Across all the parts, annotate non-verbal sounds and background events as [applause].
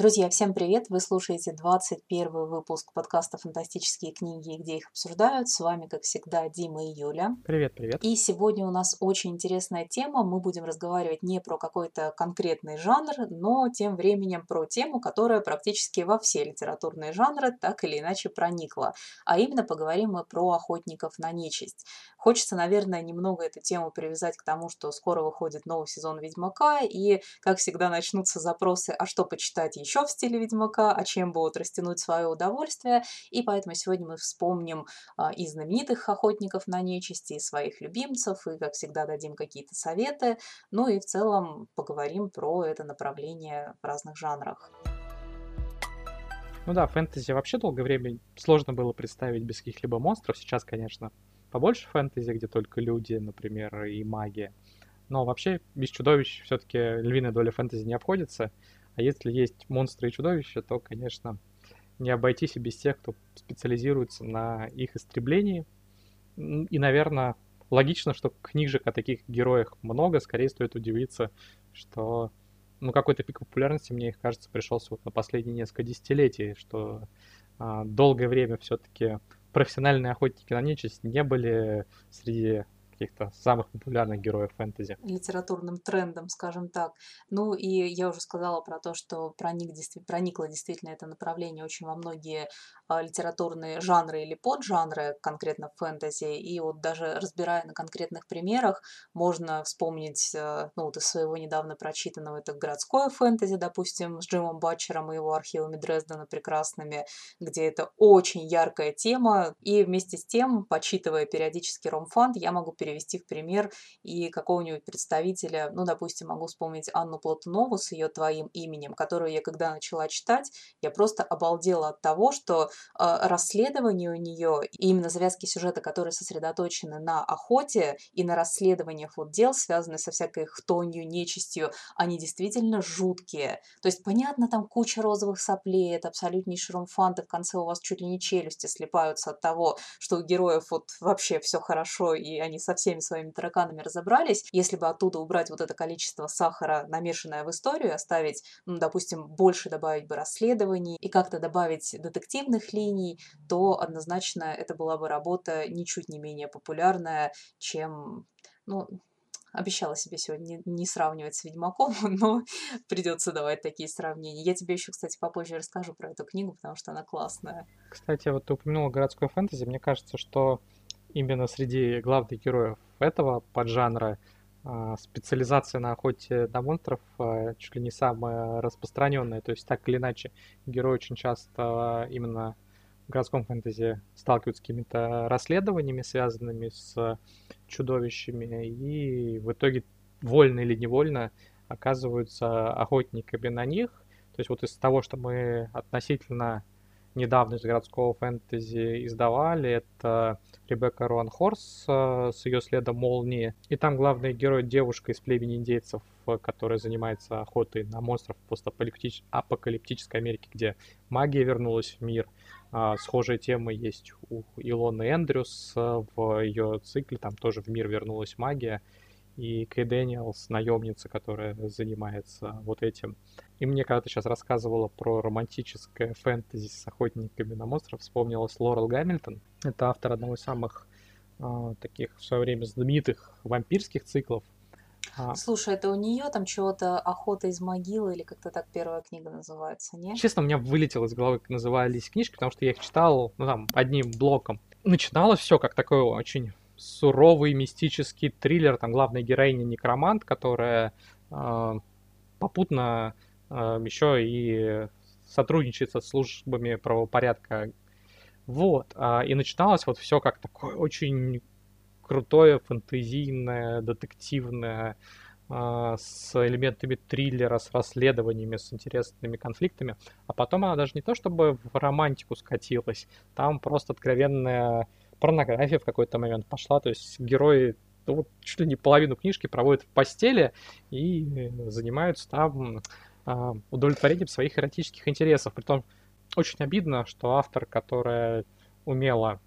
Друзья, всем привет! Вы слушаете 21 выпуск подкаста «Фантастические книги», где их обсуждают. С вами, как всегда, Дима и Юля. Привет, привет. И сегодня у нас очень интересная тема. Мы будем разговаривать не про какой-то конкретный жанр, но тем временем про тему, которая практически во все литературные жанры так или иначе проникла. А именно поговорим мы про охотников на нечисть. Хочется, наверное, немного эту тему привязать к тому, что скоро выходит новый сезон «Ведьмака», и, как всегда, начнутся запросы «А что почитать еще в стиле Ведьмака, а чем будут растянуть свое удовольствие. И поэтому сегодня мы вспомним а, и знаменитых охотников на нечисти, и своих любимцев, и, как всегда, дадим какие-то советы. Ну и в целом поговорим про это направление в разных жанрах. Ну да, фэнтези вообще долгое время сложно было представить без каких-либо монстров. Сейчас, конечно, побольше фэнтези, где только люди, например, и магия. Но вообще без чудовищ все-таки львиная доля фэнтези не обходится. А если есть монстры и чудовища, то, конечно, не обойтись и без тех, кто специализируется на их истреблении. И, наверное, логично, что книжек о таких героях много. Скорее стоит удивиться, что ну, какой-то пик популярности, мне их кажется, пришелся вот на последние несколько десятилетий, что а, долгое время все-таки профессиональные охотники на нечисть не были среди каких-то самых популярных героев фэнтези. Литературным трендом, скажем так. Ну и я уже сказала про то, что проник, проникло действительно это направление очень во многие а, литературные жанры или поджанры, конкретно фэнтези. И вот даже разбирая на конкретных примерах, можно вспомнить, э, ну вот из своего недавно прочитанного, это городское фэнтези, допустим, с Джимом Батчером и его архивами Дрездена прекрасными, где это очень яркая тема. И вместе с тем, почитывая периодически ромфанд, я могу перейти привести в пример и какого-нибудь представителя, ну, допустим, могу вспомнить Анну Платунову с ее твоим именем, которую я когда начала читать, я просто обалдела от того, что э, расследование у нее, именно завязки сюжета, которые сосредоточены на охоте и на расследованиях вот дел, связанных со всякой хтонью, нечистью, они действительно жуткие. То есть, понятно, там куча розовых соплей, это абсолютнейший ромфант, и в конце у вас чуть ли не челюсти слепаются от того, что у героев вот вообще все хорошо, и они совсем всеми своими тараканами разобрались, если бы оттуда убрать вот это количество сахара, намешанное в историю, оставить, ну, допустим, больше добавить бы расследований и как-то добавить детективных линий, то однозначно это была бы работа ничуть не менее популярная, чем, ну, Обещала себе сегодня не, сравнивать с Ведьмаком, [laughs] но придется давать такие сравнения. Я тебе еще, кстати, попозже расскажу про эту книгу, потому что она классная. Кстати, вот ты упомянула городское фэнтези. Мне кажется, что именно среди главных героев этого поджанра а, специализация на охоте на монстров а, чуть ли не самая распространенная. То есть так или иначе герои очень часто именно в городском фэнтези сталкиваются с какими-то расследованиями, связанными с чудовищами, и в итоге вольно или невольно оказываются охотниками на них. То есть вот из того, что мы относительно недавно из городского фэнтези издавали. Это Ребекка Руан Хорс э, с ее следом Молнии. И там главный герой девушка из племени индейцев, э, которая занимается охотой на монстров в постапокалиптической Америке, где магия вернулась в мир. А, схожая тема есть у Илоны Эндрюс э, в ее цикле, там тоже в мир вернулась магия и Кей Дэниелс, наемница, которая занимается вот этим. И мне когда ты сейчас рассказывала про романтическое фэнтези с охотниками на монстров, вспомнилась Лорел Гамильтон. Это автор одного из самых э, таких в свое время знаменитых вампирских циклов. А... Слушай, это у нее там чего-то охота из могилы или как-то так первая книга называется, не? Честно, у меня вылетело из головы, как назывались книжки, потому что я их читал, ну там, одним блоком. Начиналось все как такое очень суровый мистический триллер. Там главная героиня некромант, которая э, попутно э, еще и сотрудничает со службами правопорядка. Вот. А, и начиналось вот все как такое очень крутое, фэнтезийное, детективное, э, с элементами триллера, с расследованиями, с интересными конфликтами. А потом она даже не то чтобы в романтику скатилась, там просто откровенная порнография в какой-то момент пошла, то есть герои ну, вот, чуть ли не половину книжки проводят в постели и занимаются там э, удовлетворением своих эротических интересов. Притом очень обидно, что автор, которая умела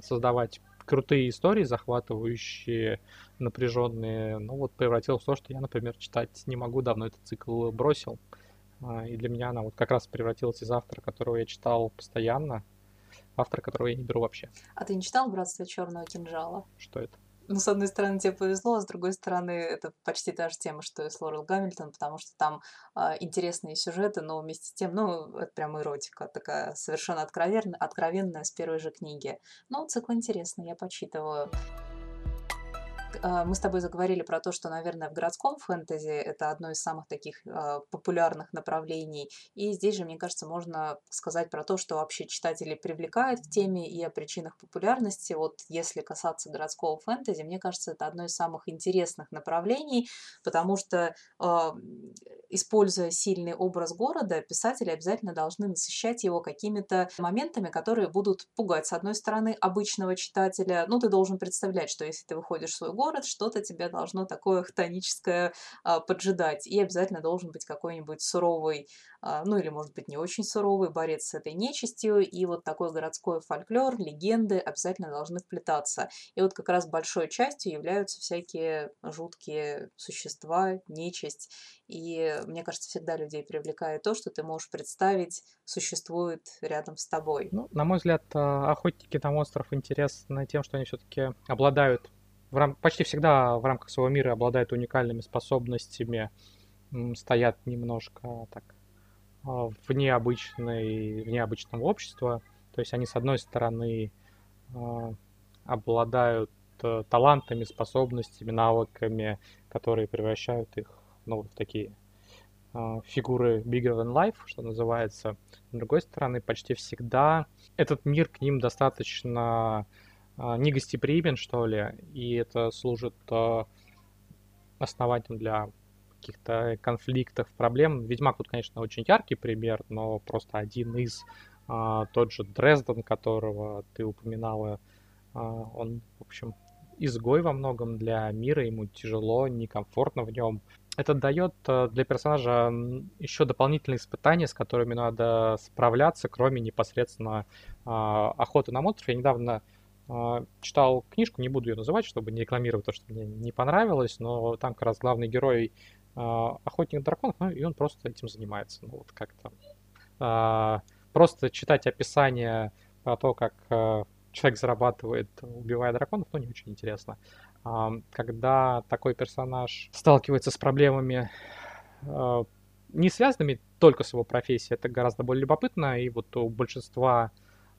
создавать крутые истории, захватывающие, напряженные, ну вот превратил в то, что я, например, читать не могу, давно этот цикл бросил. А, и для меня она вот как раз превратилась из автора, которого я читал постоянно, автора, которого я не беру вообще. А ты не читал «Братство черного кинжала»? Что это? Ну, с одной стороны, тебе повезло, а с другой стороны, это почти та же тема, что и с Лорел Гамильтон, потому что там а, интересные сюжеты, но вместе с тем, ну, это прям эротика, такая совершенно откровенная, откровенная с первой же книги. Ну, цикл интересный, я почитываю. А, мы с тобой заговорили про то, что, наверное, в городском фэнтези это одно из самых таких а, популярных направлений. И здесь же, мне кажется, можно сказать про то, что вообще читателей привлекает в теме и о причинах популярности. Вот если касаться городского фэнтези, мне кажется, это одно из самых интересных направлений, потому что, а, используя сильный образ города, писатели обязательно должны насыщать его какими-то моментами, которые будут пугать, с одной стороны, обычного читателя. Ну, ты должен представлять, что если ты выходишь в свой город, что-то тебе должно такое хтоническое а, поджидать. И обязательно должен быть какой-нибудь суровый, а, ну или, может быть, не очень суровый борец с этой нечистью. И вот такой городской фольклор, легенды обязательно должны вплетаться. И вот как раз большой частью являются всякие жуткие существа, нечисть. И мне кажется, всегда людей привлекает то, что ты можешь представить, существует рядом с тобой. Ну, на мой взгляд, а, охотники на монстров интересны тем, что они все-таки обладают в рам... почти всегда в рамках своего мира обладают уникальными способностями, стоят немножко так а, вне, обычной, вне обычного общества. То есть они, с одной стороны, а, обладают э, талантами, способностями, навыками, которые превращают их ну, в такие а, фигуры bigger than life, что называется. С другой стороны, почти всегда этот мир к ним достаточно негостеприимен, что ли, и это служит а, основанием для каких-то конфликтов, проблем. Ведьмак тут, конечно, очень яркий пример, но просто один из. А, тот же Дрезден, которого ты упоминала, он, в общем, изгой во многом для мира, ему тяжело, некомфортно в нем. Это дает для персонажа еще дополнительные испытания, с которыми надо справляться, кроме непосредственно охоты на монстров. Я недавно а, читал книжку, не буду ее называть, чтобы не рекламировать то, что мне не понравилось, но там как раз главный герой а, охотник драконов, ну и он просто этим занимается. Ну вот как-то. А, просто читать описание про то, как человек зарабатывает, убивая драконов, ну не очень интересно. Когда такой персонаж сталкивается с проблемами не связанными только с его профессией, это гораздо более любопытно, и вот у большинства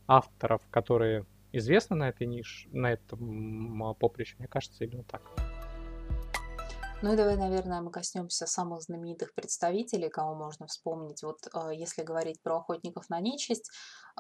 авторов, которые известна на этой нише, на этом поприще, мне кажется, именно так. Ну и давай, наверное, мы коснемся самых знаменитых представителей, кого можно вспомнить. Вот э, если говорить про охотников на нечисть,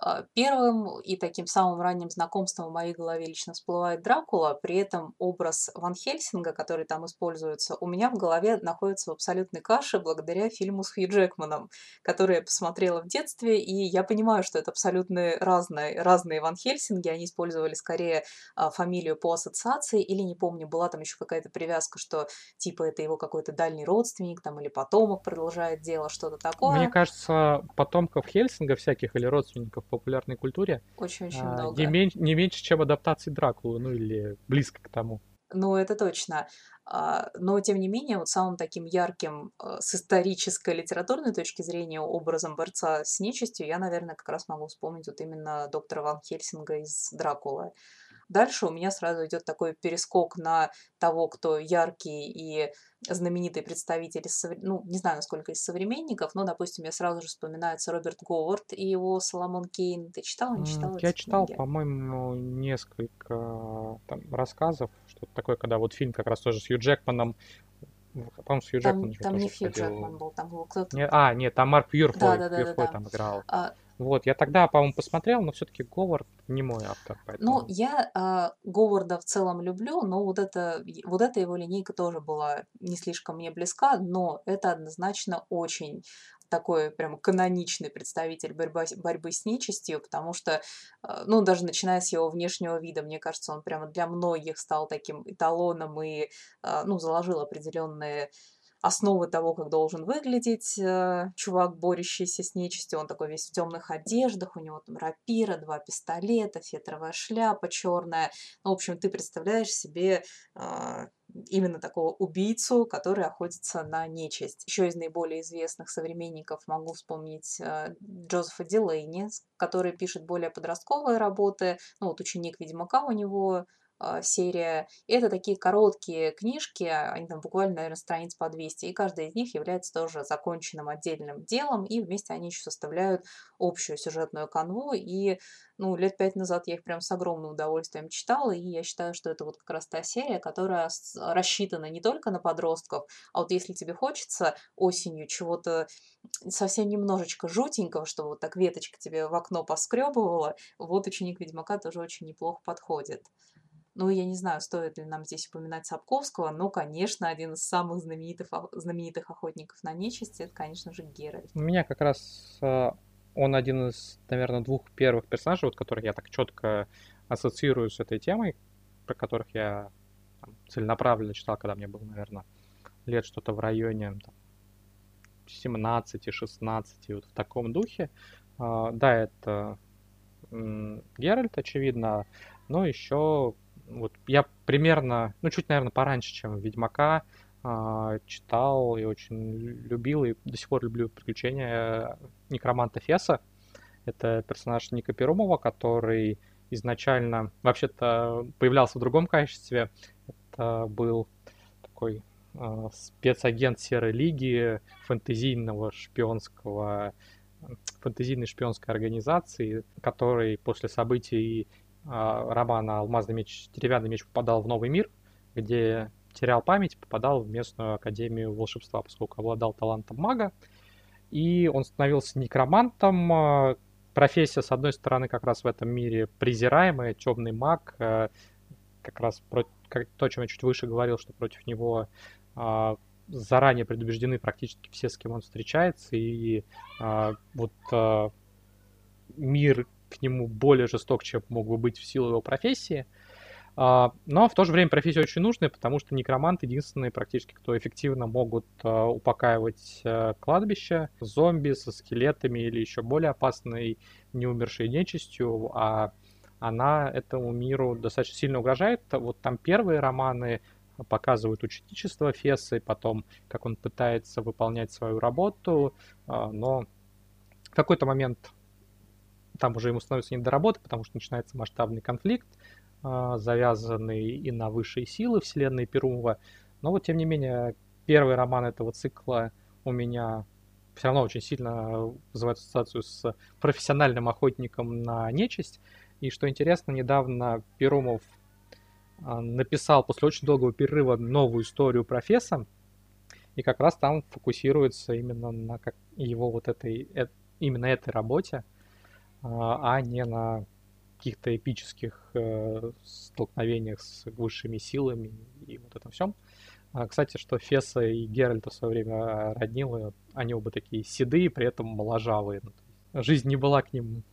э, первым и таким самым ранним знакомством в моей голове лично всплывает Дракула, при этом образ Ван Хельсинга, который там используется, у меня в голове находится в абсолютной каше благодаря фильму с Хью Джекманом, который я посмотрела в детстве, и я понимаю, что это абсолютно разные, разные Ван Хельсинги, они использовали скорее э, фамилию по ассоциации, или не помню, была там еще какая-то привязка, что типа типа это его какой-то дальний родственник там или потомок продолжает дело, что-то такое. Мне кажется, потомков Хельсинга всяких или родственников в популярной культуре очень-очень а, много. Не, мен- не меньше, чем адаптации Дракулы, ну или близко к тому. Ну, это точно. А, но, тем не менее, вот самым таким ярким а, с исторической литературной точки зрения образом борца с нечистью я, наверное, как раз могу вспомнить вот именно доктора Ван Хельсинга из «Дракулы». Дальше у меня сразу идет такой перескок на того, кто яркий и знаменитый представитель, ну, не знаю, насколько из современников, но, допустим, я сразу же вспоминается Роберт Говард и его Соломон Кейн. Ты читал, не читал? Я читал, по-моему, несколько там, рассказов, что-то такое, когда вот фильм как раз тоже с Хью Джекманом по-моему, с Джекманом Там, там не Хью Джекман был, там был кто-то... Не, а, нет, там Марк Пьюрфой, да, да, да, Пьюрфой да, да. там играл. А, вот, я тогда, по-моему, посмотрел, но все-таки Говард не мой автор. Поэтому... Ну, я э, Говарда в целом люблю, но вот, это, вот эта его линейка тоже была не слишком мне близка, но это однозначно очень такой прям каноничный представитель борьбы, борьбы с нечистью, потому что, ну, даже начиная с его внешнего вида, мне кажется, он прямо для многих стал таким эталоном и, ну, заложил определенные основы того, как должен выглядеть э, чувак, борющийся с нечистью. Он такой весь в темных одеждах, у него там рапира, два пистолета, фетровая шляпа черная. Ну, в общем, ты представляешь себе э, именно такого убийцу, который охотится на нечисть. Еще из наиболее известных современников могу вспомнить э, Джозефа Дилейни, который пишет более подростковые работы. Ну, вот ученик Ведьмака у него а, серия. И это такие короткие книжки, они там буквально, наверное, страниц по 200, и каждая из них является тоже законченным отдельным делом, и вместе они еще составляют общую сюжетную канву, и ну, лет пять назад я их прям с огромным удовольствием читала, и я считаю, что это вот как раз та серия, которая рассчитана не только на подростков, а вот если тебе хочется осенью чего-то совсем немножечко жутенького, чтобы вот так веточка тебе в окно поскребывала, вот ученик Ведьмака тоже очень неплохо подходит. Ну, я не знаю, стоит ли нам здесь упоминать Сапковского, но, конечно, один из самых знаменитых, знаменитых охотников на нечисть, это, конечно же, Геральт. У меня как раз э, он один из, наверное, двух первых персонажей, вот, которых я так четко ассоциирую с этой темой, про которых я там, целенаправленно читал, когда мне было, наверное, лет что-то в районе там, 17-16, вот в таком духе. Uh, да, это Геральт, очевидно, но еще вот я примерно, ну, чуть, наверное, пораньше, чем Ведьмака, э, читал и очень любил, и до сих пор люблю приключения некроманта Феса. Это персонаж Ника Перумова, который изначально вообще-то появлялся в другом качестве. Это был такой э, спецагент Серой Лиги, фэнтезийного шпионского фэнтезийной шпионской организации, который после событий романа «Алмазный меч, деревянный меч» попадал в новый мир, где терял память, попадал в местную академию волшебства, поскольку обладал талантом мага. И он становился некромантом. А, профессия, с одной стороны, как раз в этом мире презираемая, темный маг, а, как раз то, о чем я чуть выше говорил, что против него заранее предубеждены практически все, с кем он встречается, и вот мир к нему более жесток, чем мог бы быть в силу его профессии. А, но в то же время профессия очень нужная, потому что некроманты единственные практически, кто эффективно могут а, упокаивать а, кладбище зомби со скелетами или еще более опасной неумершей нечистью, а она этому миру достаточно сильно угрожает. Вот там первые романы показывают ученичество Фесы, потом как он пытается выполнять свою работу, но в какой-то момент там уже ему становится не до работы, потому что начинается масштабный конфликт, а, завязанный и на высшие силы вселенной Перумова. Но вот, тем не менее, первый роман этого цикла у меня все равно очень сильно вызывает ассоциацию с профессиональным охотником на нечисть. И что интересно, недавно Перумов а, написал после очень долгого перерыва новую историю профессора, и как раз там фокусируется именно на как его вот этой, э, именно этой работе. А, а не на каких-то эпических э, столкновениях с высшими силами и вот этом всем. А, кстати, что Феса и Геральта в свое время роднило, они оба такие седые, при этом моложавые. Жизнь не была к ним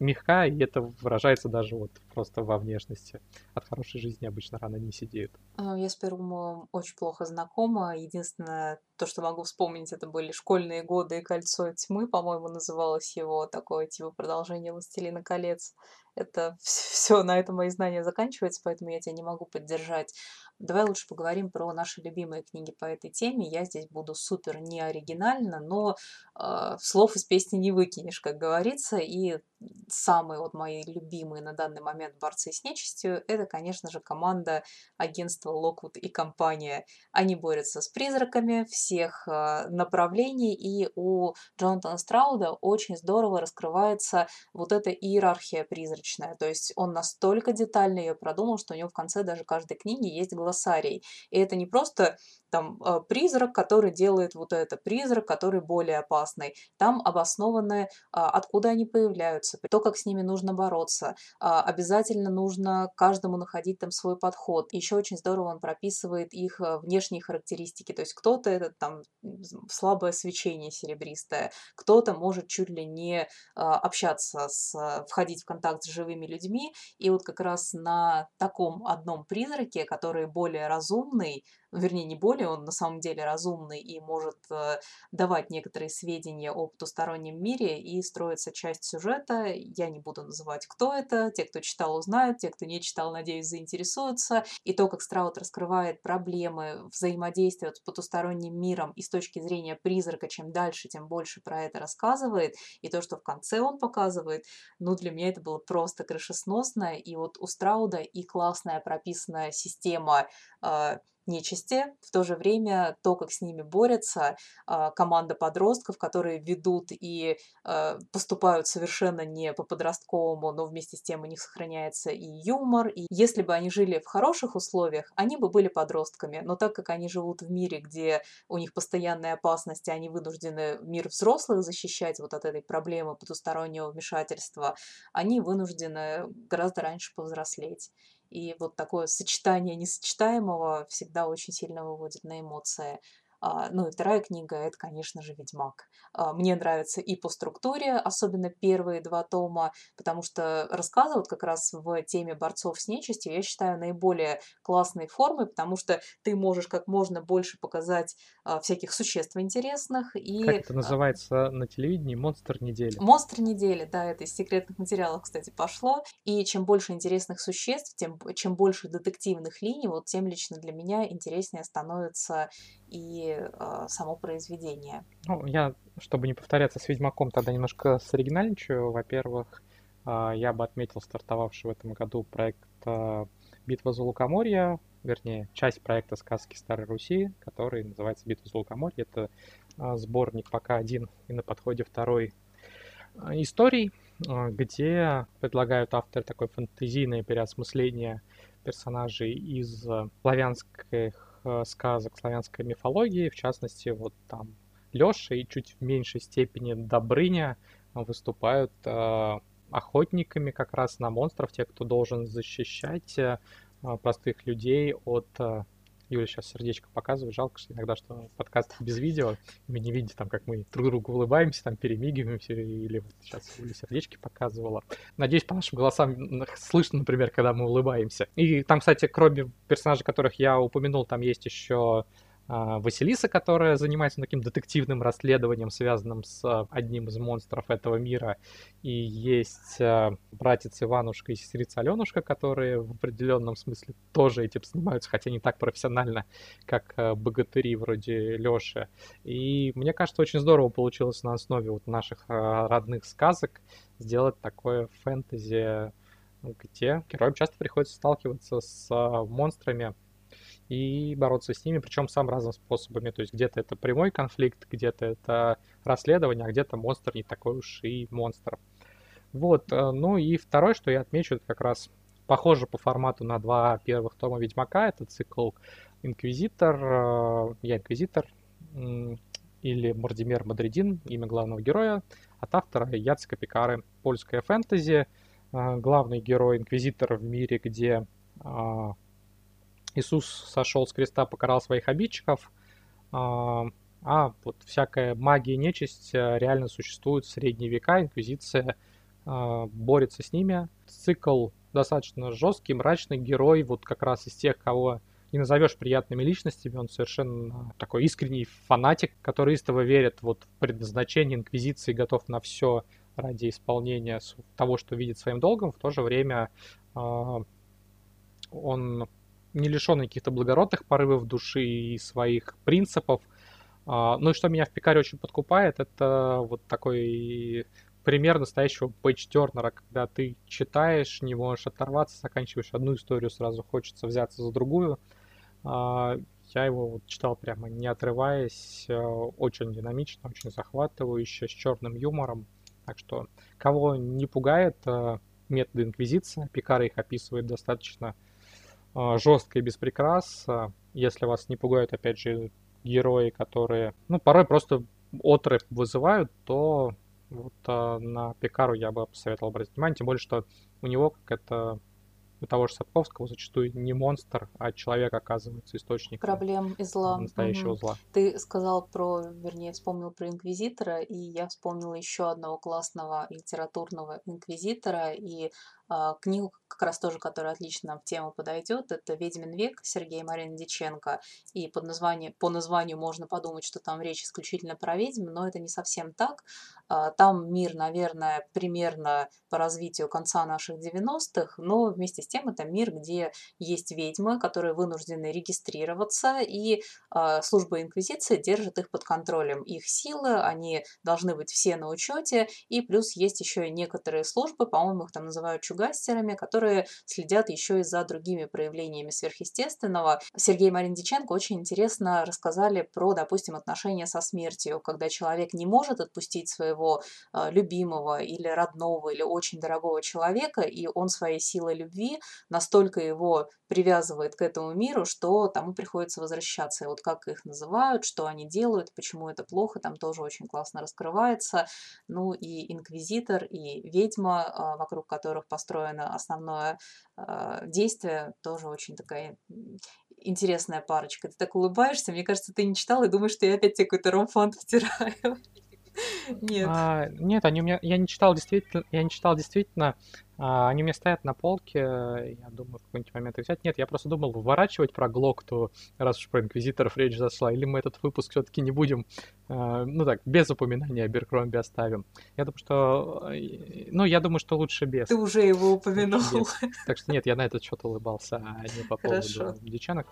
мягка, и это выражается даже вот просто во внешности. От хорошей жизни обычно рано не сидеют. А, я с Перумовым очень плохо знакома. Единственное, то, что могу вспомнить, это были школьные годы и «Кольцо тьмы», по-моему, называлось его такое, типа продолжение «Властелина колец». Это [laughs] все, на этом мои знания заканчиваются, поэтому я тебя не могу поддержать. Давай лучше поговорим про наши любимые книги по этой теме. Я здесь буду супер не оригинально, но э, слов из песни не выкинешь, как говорится. И самые вот мои любимые на данный момент борцы с нечистью, это, конечно же, команда агентства Локвуд и компания. Они борются с призраками всех э, направлений, и у Джонатана Страуда очень здорово раскрывается вот эта иерархия призрачная. То есть он настолько детально ее продумал, что у него в конце даже каждой книги есть глоссарий. И это не просто там э, призрак, который делает вот это, призрак, который более опасный. Там обоснованы, а, откуда они появляются, то, как с ними нужно бороться. А, обязательно нужно каждому находить там свой подход. Еще очень здорово он прописывает их э, внешние характеристики. То есть кто-то это там слабое свечение серебристое, кто-то может чуть ли не а, общаться, с, входить в контакт с живыми людьми. И вот как раз на таком одном призраке, который более разумный, вернее, не более более он на самом деле разумный и может э, давать некоторые сведения о потустороннем мире, и строится часть сюжета. Я не буду называть, кто это. Те, кто читал, узнают. Те, кто не читал, надеюсь, заинтересуются. И то, как Страут раскрывает проблемы взаимодействия с потусторонним миром и с точки зрения призрака, чем дальше, тем больше про это рассказывает. И то, что в конце он показывает, ну, для меня это было просто крышесносно. И вот у Страуда и классная прописанная система э, нечисти, в то же время то, как с ними борется а, команда подростков, которые ведут и а, поступают совершенно не по-подростковому, но вместе с тем у них сохраняется и юмор. И если бы они жили в хороших условиях, они бы были подростками. Но так как они живут в мире, где у них постоянные опасности, они вынуждены мир взрослых защищать вот от этой проблемы потустороннего вмешательства, они вынуждены гораздо раньше повзрослеть. И вот такое сочетание несочетаемого всегда очень сильно выводит на эмоции. А, ну и вторая книга – это, конечно же, «Ведьмак». А, мне нравится и по структуре, особенно первые два тома, потому что рассказы вот как раз в теме борцов с нечистью я считаю наиболее классной формой, потому что ты можешь как можно больше показать а, всяких существ интересных. И... Как это называется на телевидении? Монстр недели. Монстр недели, да, это из секретных материалов, кстати, пошло. И чем больше интересных существ, тем, чем больше детективных линий, вот тем лично для меня интереснее становится и э, само произведение. Ну, я, чтобы не повторяться с Ведьмаком, тогда немножко соригинальничаю. Во-первых, э, я бы отметил стартовавший в этом году проект э, «Битва за Лукоморье», вернее, часть проекта «Сказки Старой Руси», который называется «Битва за Лукоморье». Это э, сборник пока один и на подходе второй э, историй, э, где предлагают авторы такое фэнтезийное переосмысление персонажей из славянских сказок славянской мифологии, в частности, вот там Леша и чуть в меньшей степени Добрыня выступают э, охотниками как раз на монстров, те, кто должен защищать э, простых людей от Юля сейчас сердечко показывает. Жалко, что иногда, что подкаст без видео. Вы не видите, там, как мы друг другу улыбаемся, там, перемигиваемся, или вот сейчас Юля сердечки показывала. Надеюсь, по нашим голосам слышно, например, когда мы улыбаемся. И там, кстати, кроме персонажей, которых я упомянул, там есть еще Василиса, которая занимается таким детективным расследованием, связанным с а, одним из монстров этого мира. И есть а, братец Иванушка и сестрица Аленушка, которые в определенном смысле тоже этим занимаются, хотя не так профессионально, как богатыри вроде Лёши. И мне кажется, очень здорово получилось на основе вот наших родных сказок сделать такое фэнтези, где героям часто приходится сталкиваться с монстрами, и бороться с ними, причем самым разными способами. То есть где-то это прямой конфликт, где-то это расследование, а где-то монстр не такой уж и монстр. Вот, э, ну и второе, что я отмечу, это как раз похоже по формату на два первых тома Ведьмака. Это цикл Инквизитор, э, я Инквизитор, или Мордимер Мадридин, имя главного героя, от автора Яцека Пикары. Польская фэнтези, э, главный герой Инквизитор в мире, где Иисус сошел с креста, покарал своих обидчиков, а, а вот всякая магия и нечисть э, реально существует в средние века, инквизиция а, борется с ними. Цикл достаточно жесткий, мрачный. Герой, вот как раз из тех, кого не назовешь приятными личностями, он совершенно такой искренний фанатик, который истово верит вот в предназначение инквизиции, готов на все ради исполнения того, что видит своим долгом, в то же время э, он не лишенный каких-то благородных порывов души и своих принципов. А, ну и что меня в Пикаре очень подкупает, это вот такой пример настоящего пейдж-тернера, когда ты читаешь, не можешь оторваться, заканчиваешь одну историю, сразу хочется взяться за другую. А, я его вот читал прямо не отрываясь, э, очень динамично, очень захватывающе, с черным юмором. Так что кого не пугает э, методы инквизиции, Пикара их описывает достаточно а, жестко и без прикрас. Если вас не пугают, опять же, герои, которые, ну, порой просто отрыв вызывают, то вот а, на Пикару я бы посоветовал обратить внимание, тем более, что у него, как это у того же Сапковского зачастую не монстр, а человек оказывается источником проблем и зла. Настоящего угу. зла. Ты сказал про, вернее, вспомнил про инквизитора, и я вспомнила еще одного классного литературного инквизитора, и А, книгу как раз тоже, которая отлично в тему подойдет, это «Ведьмин век» Сергея Марина Диченко. И под название, по названию можно подумать, что там речь исключительно про ведьм, но это не совсем так. А, там мир, наверное, примерно по развитию конца наших 90-х, но вместе с тем это мир, где есть ведьмы, которые вынуждены регистрироваться, и а, служба Инквизиции держит их под контролем. Их силы, они должны быть все на учете, и плюс есть еще и некоторые службы, по-моему, их там называют чугастерами, которые следят еще и за другими проявлениями сверхъестественного. Сергей Марин Диченко очень интересно рассказали про, допустим, отношения со смертью, когда человек не может отпустить своего а, любимого или родного или очень дорогого человека, и он своей силой любви настолько его привязывает к этому миру, что тому приходится возвращаться. И вот как их называют, что они делают, почему это плохо, там тоже очень классно раскрывается. Ну и инквизитор, и ведьма, а, вокруг которых построено основное а, действие, тоже очень такая интересная парочка. Ты так улыбаешься, мне кажется, ты не читал и думаешь, что я опять тебе какой-то ромфан [laughs] втираю. [laughs] Нет. А, нет, они у меня, я не читал действительно, я не читал действительно, а, они у меня стоят на полке, я думаю, в какой-нибудь момент их взять. Нет, я просто думал, выворачивать про Глокту, раз уж про Инквизиторов речь зашла, или мы этот выпуск все-таки не будем, а, ну так, без упоминания Беркромби оставим. Я думаю, что, э, ну, я думаю, что лучше без. Ты уже его упомянул. Так что нет, я на этот счет улыбался, а не по поводу девчонок.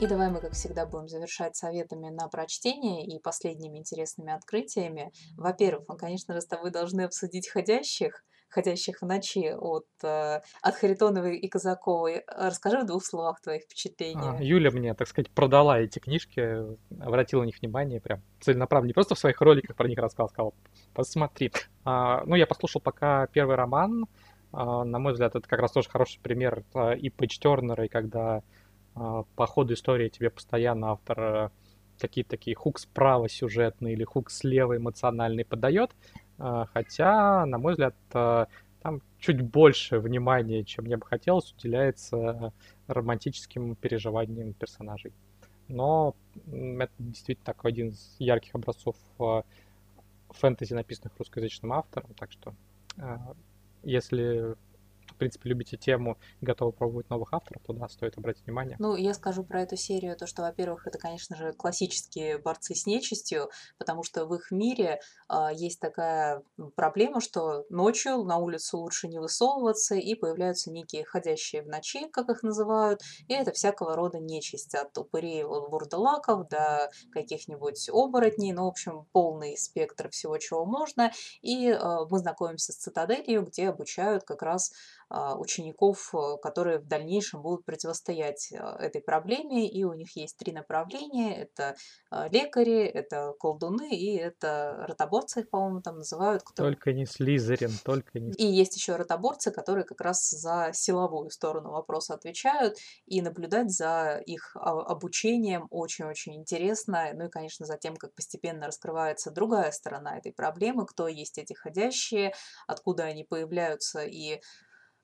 И давай мы, как всегда, будем завершать советами на прочтение и последними интересными открытиями. Во-первых, мы, конечно же, с тобой должны обсудить «Ходящих», «Ходящих в ночи» от, э, от Харитоновой и Казаковой. Расскажи в двух словах твои впечатления. А, Юля мне, так сказать, продала эти книжки, обратила на них внимание, прям целенаправленно. Не просто в своих роликах про них рассказал, сказал, посмотри. А, ну, я послушал пока первый роман. А, на мой взгляд, это как раз тоже хороший пример а, и Пейдж Тернера, и когда а, по ходу истории тебе постоянно автор э, какие-то такие хук справа сюжетный или хук слева эмоциональный подает, а, хотя, на мой взгляд, э, там чуть больше внимания, чем мне бы хотелось, уделяется романтическим переживаниям персонажей. Но это действительно такой один из ярких образцов э, фэнтези, написанных русскоязычным автором, так что если принципе, любите тему и готовы пробовать новых авторов, то да, стоит обратить внимание. Ну, я скажу про эту серию, то, что, во-первых, это, конечно же, классические борцы с нечистью, потому что в их мире э, есть такая проблема, что ночью на улицу лучше не высовываться, и появляются некие ходящие в ночи, как их называют, и это всякого рода нечисть, от упырей вурдалаков до каких-нибудь оборотней, ну, в общем, полный спектр всего, чего можно, и э, мы знакомимся с цитаделью, где обучают как раз учеников, э, которые в дальнейшем будут противостоять э, этой проблеме. И у них есть три направления. Это а, лекари, это колдуны и это ротоборцы их, по-моему, там называют. Кто... Только не Слизерин, только не... И есть еще ротоборцы, которые как раз за силовую сторону вопроса отвечают. И наблюдать за их обучением очень-очень интересно. Ну и, конечно, за тем, как постепенно раскрывается другая сторона этой проблемы, кто есть эти ходящие, откуда они появляются и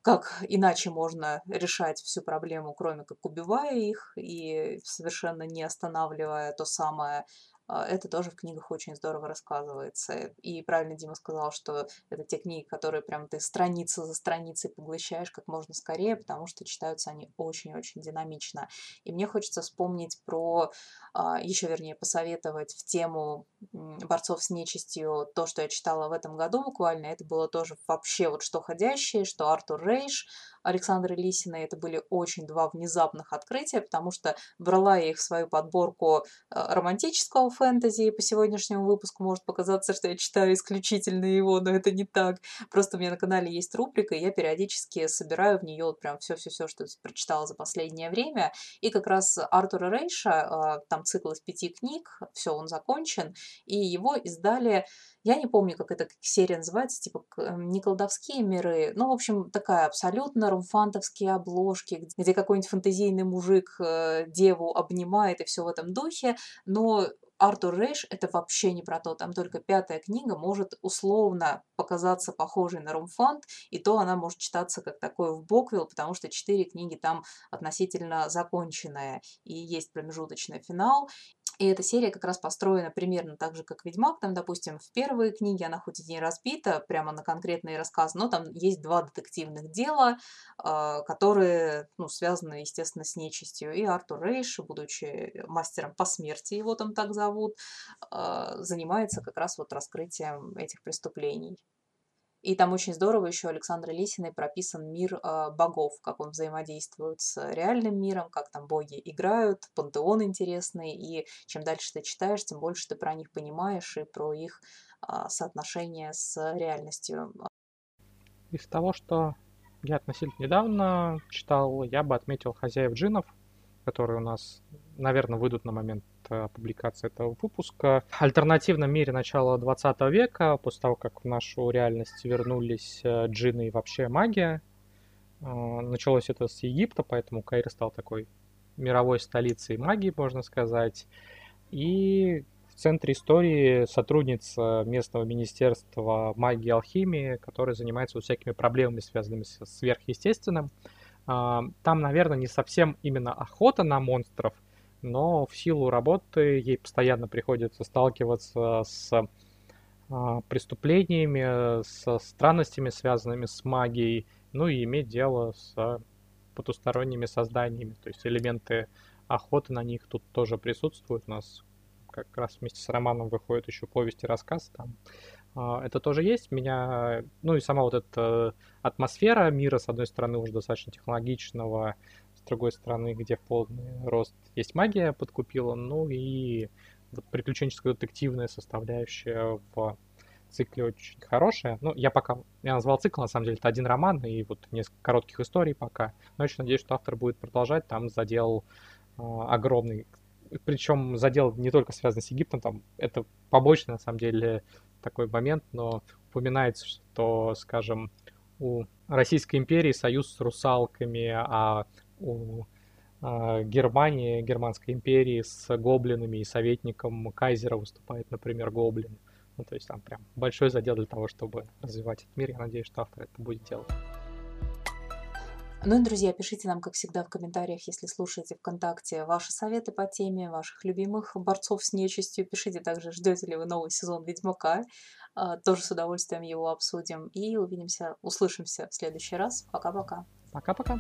как иначе можно решать всю проблему, кроме как убивая их и совершенно не останавливая то самое это тоже в книгах очень здорово рассказывается. И правильно Дима сказал, что это те книги, которые прям ты страницы за страницей поглощаешь как можно скорее, потому что читаются они очень-очень динамично. И мне хочется вспомнить про, а, еще вернее, посоветовать в тему борцов с нечистью то, что я читала в этом году буквально. Это было тоже вообще вот что ходящее, что Артур Рейш, Александра Лисина. Это были очень два внезапных открытия, потому что брала я их в свою подборку э, романтического фэнтези, по сегодняшнему выпуску может показаться, что я читаю исключительно его, но это не так. Просто у меня на канале есть рубрика, и я периодически собираю в нее вот прям все-все-все, что прочитала за последнее время. И как раз Артура Рейша, э, там цикл из пяти книг, все, он закончен, и его издали я не помню, как эта серия называется, типа не колдовские миры, ну, в общем, такая абсолютно румфантовские обложки, где какой-нибудь фантазийный мужик э, деву обнимает и все в этом духе, но Артур Рейш это вообще не про то. Там только пятая книга может условно показаться похожей на Румфант, и то она может читаться как такой в Боквилл, потому что четыре книги там относительно законченные, и есть промежуточный финал. И эта серия как раз построена примерно так же, как «Ведьмак». Там, допустим, в первой книге она хоть и не разбита прямо на конкретные рассказы, но там есть два детективных дела, а, которые ну, связаны, естественно, с нечистью. И Артур Рейш, будучи мастером по смерти, его там так зовут, а, занимается как раз вот раскрытием этих преступлений. И там очень здорово еще Александра Лисиной прописан мир э, богов, как он взаимодействует с реальным миром, как там боги играют, пантеон интересный. И чем дальше ты читаешь, тем больше ты про них понимаешь и про их э, соотношение с реальностью. Из того, что я относительно недавно читал, я бы отметил «Хозяев джинов», которые у нас, наверное, выйдут на момент э, публикации этого выпуска. В альтернативном мире начала 20 века, после того, как в нашу реальность вернулись э, джины и вообще магия, э, началось это с Египта, поэтому Каир стал такой мировой столицей магии, можно сказать. И в центре истории сотрудница местного министерства магии и алхимии, которая занимается вот всякими проблемами, связанными с сверхъестественным. А, там, наверное, не совсем именно охота на монстров, но в силу работы ей постоянно приходится сталкиваться с а, преступлениями, со странностями, связанными с магией, ну и иметь дело с потусторонними созданиями. То есть элементы охоты на них тут тоже присутствуют. У нас как раз вместе с романом выходит еще повесть и рассказ. Там а, это тоже есть. Меня, ну и сама вот эта атмосфера мира, с одной стороны, уже достаточно технологичного, с другой стороны, где в полный рост есть магия, подкупила, ну и вот приключенческая детективная составляющая в цикле очень хорошая. Ну, я пока, я назвал цикл, на самом деле, это один роман и вот несколько коротких историй пока. Но очень надеюсь, что автор будет продолжать. Там задел э, огромный, причем задел не только связан с Египтом, там это побочный, на самом деле, такой момент, но упоминается, что, скажем, у Российской империи союз с русалками, а у а, Германии, Германской империи с гоблинами и советником Кайзера выступает, например, гоблин. Ну, то есть там прям большой задел для того, чтобы развивать этот мир. Я надеюсь, что автор это будет делать. Ну и, друзья, пишите нам, как всегда, в комментариях, если слушаете ВКонтакте, ваши советы по теме, ваших любимых борцов с нечистью. Пишите также, ждете ли вы новый сезон Ведьмака. А, тоже с удовольствием его обсудим. И увидимся, услышимся в следующий раз. Пока-пока. Пока-пока.